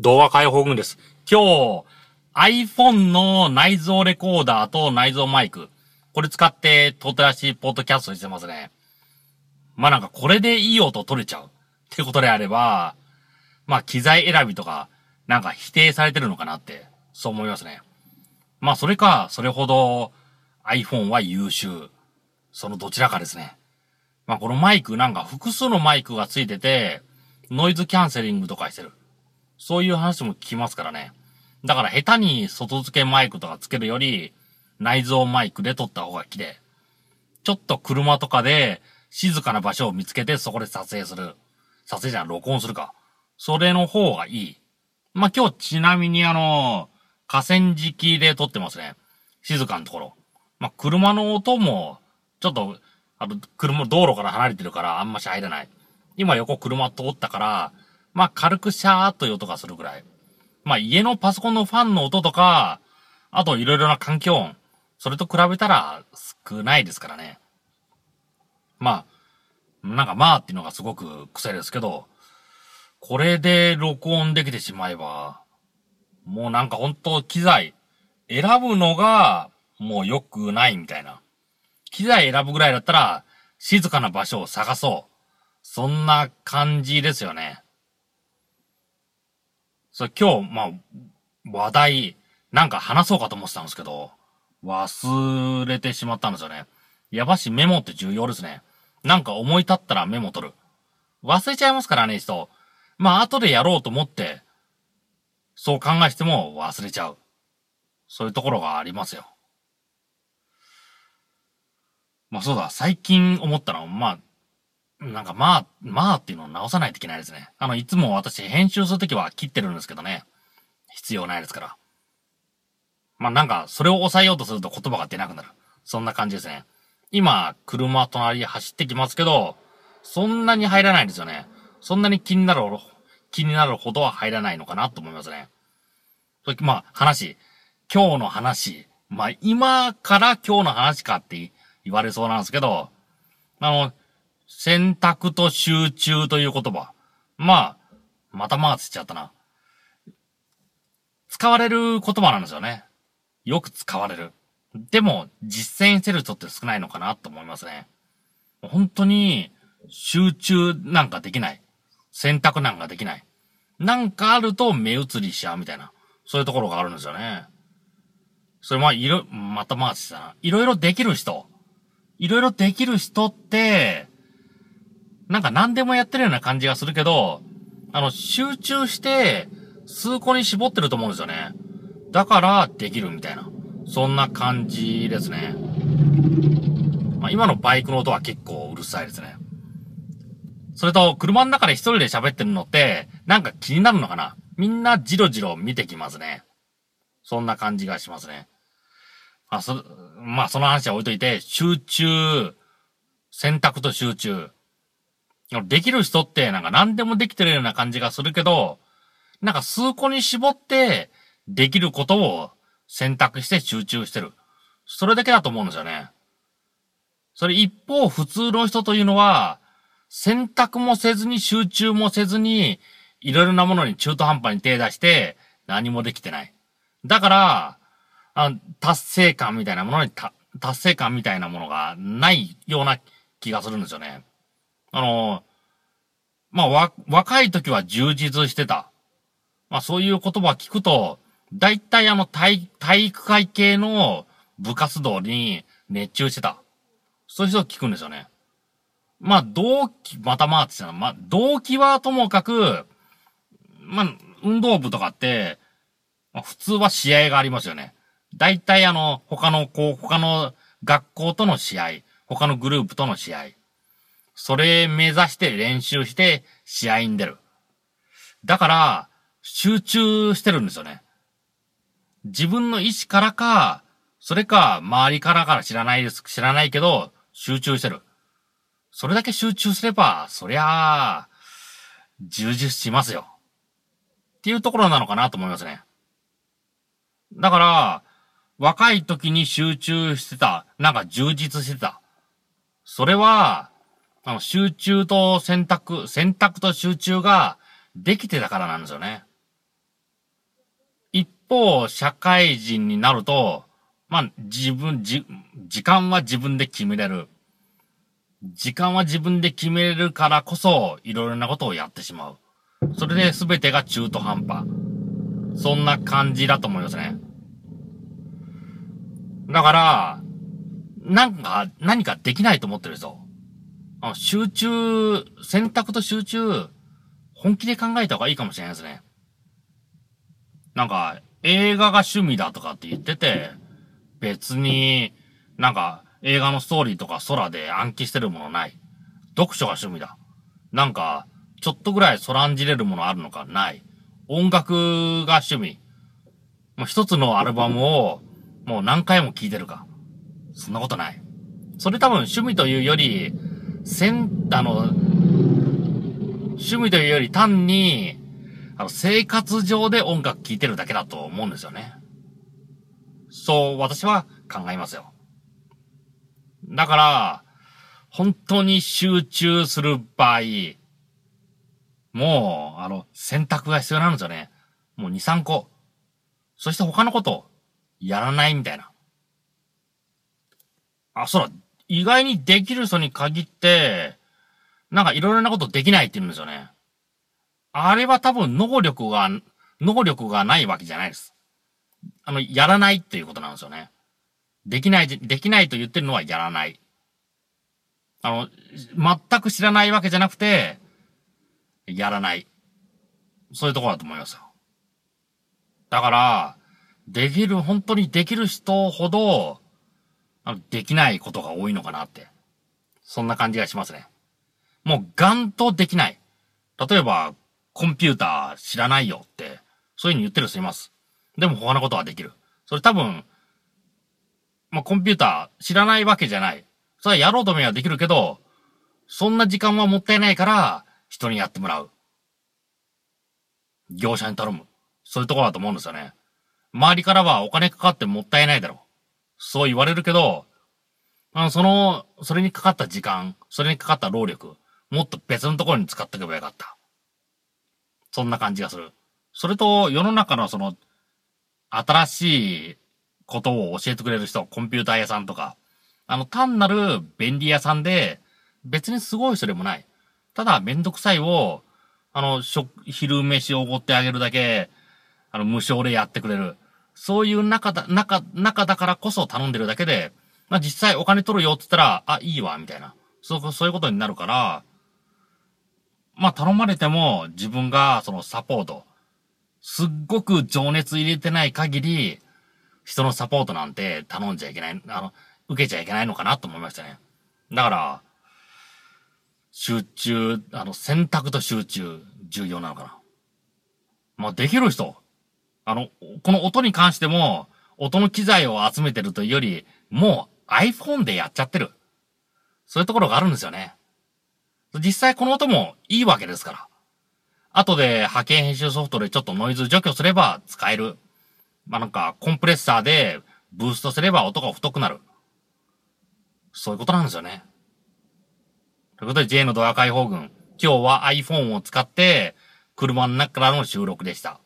動画解放軍です。今日、iPhone の内蔵レコーダーと内蔵マイク、これ使って撮ってらしいポッドキャストしてますね。まあなんかこれでいい音取れちゃう。ってことであれば、まあ機材選びとか、なんか否定されてるのかなって、そう思いますね。まあそれか、それほど iPhone は優秀。そのどちらかですね。まあこのマイクなんか複数のマイクがついてて、ノイズキャンセリングとかしてる。そういう話も聞きますからね。だから下手に外付けマイクとかつけるより、内蔵マイクで撮った方が綺麗。ちょっと車とかで静かな場所を見つけてそこで撮影する。撮影じゃん、録音するか。それの方がいい。まあ、今日ちなみにあの、河川敷で撮ってますね。静かなところ。まあ、車の音も、ちょっと、あの、車、道路から離れてるからあんまし入らない。今横車通ったから、まあ、軽くシャーっという音がするぐらい。まあ、家のパソコンのファンの音とか、あといろいろな環境音。それと比べたら少ないですからね。まあ、なんかまあっていうのがすごく癖ですけど、これで録音できてしまえば、もうなんか本当機材選ぶのがもう良くないみたいな。機材選ぶぐらいだったら静かな場所を探そう。そんな感じですよね。それ今日、まあ、話題、なんか話そうかと思ってたんですけど、忘れてしまったんですよね。やばしメモって重要ですね。なんか思い立ったらメモ取る。忘れちゃいますからね、人。まあ、後でやろうと思って、そう考えても忘れちゃう。そういうところがありますよ。まあそうだ、最近思ったのは、まあ、なんかまあ、まあっていうのを直さないといけないですね。あの、いつも私編集するときは切ってるんですけどね。必要ないですから。まあなんか、それを抑えようとすると言葉が出なくなる。そんな感じですね。今、車隣走ってきますけど、そんなに入らないんですよね。そんなに気になる、気になるほどは入らないのかなと思いますね。まあ、話。今日の話。まあ、今から今日の話かって言われそうなんですけど、あの、選択と集中という言葉。まあ、またまあつっちゃったな。使われる言葉なんですよね。よく使われる。でも、実践してる人って少ないのかなと思いますね。本当に、集中なんかできない。選択なんかできない。なんかあると目移りしちゃうみたいな。そういうところがあるんですよね。それまあ、いろ、またまあつったな。いろいろできる人。いろいろできる人って、なんか何でもやってるような感じがするけど、あの、集中して、数個に絞ってると思うんですよね。だから、できるみたいな。そんな感じですね。まあ、今のバイクの音は結構うるさいですね。それと、車の中で一人で喋ってるのって、なんか気になるのかなみんなじろじろ見てきますね。そんな感じがしますね。まあ、そ、まあ、その話は置いといて、集中、選択と集中。できる人ってなんか何でもできてるような感じがするけど、なんか数個に絞ってできることを選択して集中してる。それだけだと思うんですよね。それ一方普通の人というのは、選択もせずに集中もせずに、いろいろなものに中途半端に手出して何もできてない。だから、あ達成感みたいなものに達成感みたいなものがないような気がするんですよね。あの、まあ、わ、若い時は充実してた。まあ、そういう言葉聞くと、だいたいあの体、体育会系の部活動に熱中してた。そういう人聞くんですよね。まあ、動機、またまあって言った、まあ、動機はともかく、まあ、運動部とかって、まあ、普通は試合がありますよね。だいたいあの、他の、こう、他の学校との試合、他のグループとの試合。それ目指して練習して試合に出る。だから、集中してるんですよね。自分の意志からか、それか、周りからから知らないです、知らないけど、集中してる。それだけ集中すれば、そりゃあ、充実しますよ。っていうところなのかなと思いますね。だから、若い時に集中してた、なんか充実してた。それは、あの、集中と選択、選択と集中ができてたからなんですよね。一方、社会人になると、まあ、自分、じ、時間は自分で決めれる。時間は自分で決めれるからこそ、いろいろなことをやってしまう。それで全てが中途半端。そんな感じだと思いますね。だから、なんか、何かできないと思ってる人。あ集中、選択と集中、本気で考えた方がいいかもしれないですね。なんか、映画が趣味だとかって言ってて、別に、なんか、映画のストーリーとか空で暗記してるものない。読書が趣味だ。なんか、ちょっとぐらいそらんじれるものあるのかない。音楽が趣味。もう一つのアルバムをもう何回も聴いてるか。そんなことない。それ多分趣味というより、せん、あの、趣味というより単に、あの、生活上で音楽聴いてるだけだと思うんですよね。そう私は考えますよ。だから、本当に集中する場合、もう、あの、選択が必要なんですよね。もう2、3個。そして他のこと、やらないみたいな。あ、そうだ。意外にできる人に限って、なんかいろいろなことできないって言うんですよね。あれは多分能力が、能力がないわけじゃないです。あの、やらないっていうことなんですよね。できない、できないと言ってるのはやらない。あの、全く知らないわけじゃなくて、やらない。そういうところだと思いますよ。だから、できる、本当にできる人ほど、できないことが多いのかなって。そんな感じがしますね。もう、ガンとできない。例えば、コンピューター知らないよって、そういう風に言ってる人います。でも他のことはできる。それ多分、まあ、コンピューター知らないわけじゃない。それはやろうとめはできるけど、そんな時間はもったいないから、人にやってもらう。業者に頼む。そういうところだと思うんですよね。周りからはお金かかってもったいないだろう。そう言われるけど、あの、その、それにかかった時間、それにかかった労力、もっと別のところに使っておけばよかった。そんな感じがする。それと、世の中のその、新しいことを教えてくれる人、コンピューター屋さんとか、あの、単なる便利屋さんで、別にすごい人でもない。ただ、めんどくさいを、あの、食、昼飯をおごってあげるだけ、あの、無償でやってくれる。そういう中だ、中、中だからこそ頼んでるだけで、まあ、実際お金取るよって言ったら、あ、いいわ、みたいな。そう、そういうことになるから、まあ、頼まれても自分がそのサポート、すっごく情熱入れてない限り、人のサポートなんて頼んじゃいけない、あの、受けちゃいけないのかなと思いましたね。だから、集中、あの、選択と集中、重要なのかな。まあ、できる人。あの、この音に関しても、音の機材を集めてるというより、もう iPhone でやっちゃってる。そういうところがあるんですよね。実際この音もいいわけですから。後で波形編集ソフトでちょっとノイズ除去すれば使える。まあ、なんか、コンプレッサーでブーストすれば音が太くなる。そういうことなんですよね。ということで J のドア開放群。今日は iPhone を使って車の中からの収録でした。